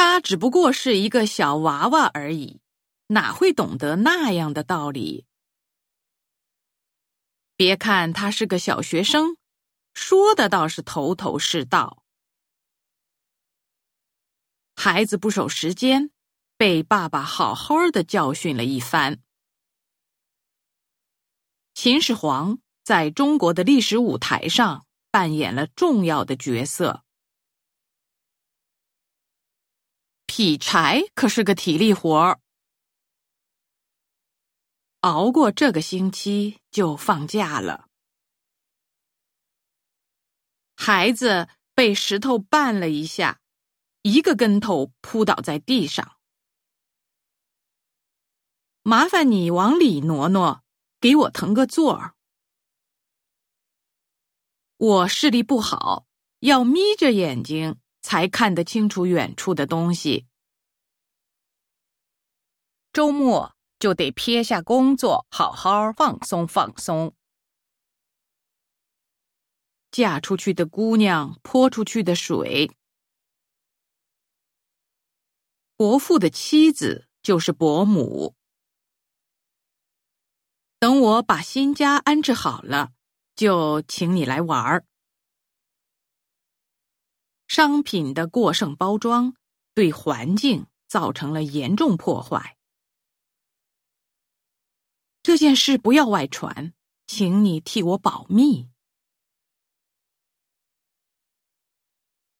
他只不过是一个小娃娃而已，哪会懂得那样的道理？别看他是个小学生，说的倒是头头是道。孩子不守时间，被爸爸好好的教训了一番。秦始皇在中国的历史舞台上扮演了重要的角色。劈柴可是个体力活儿，熬过这个星期就放假了。孩子被石头绊了一下。一个跟头扑倒在地上，麻烦你往里挪挪，给我腾个座儿。我视力不好，要眯着眼睛才看得清楚远处的东西。周末就得撇下工作，好好放松放松。嫁出去的姑娘泼出去的水。伯父的妻子就是伯母。等我把新家安置好了，就请你来玩儿。商品的过剩包装对环境造成了严重破坏，这件事不要外传，请你替我保密。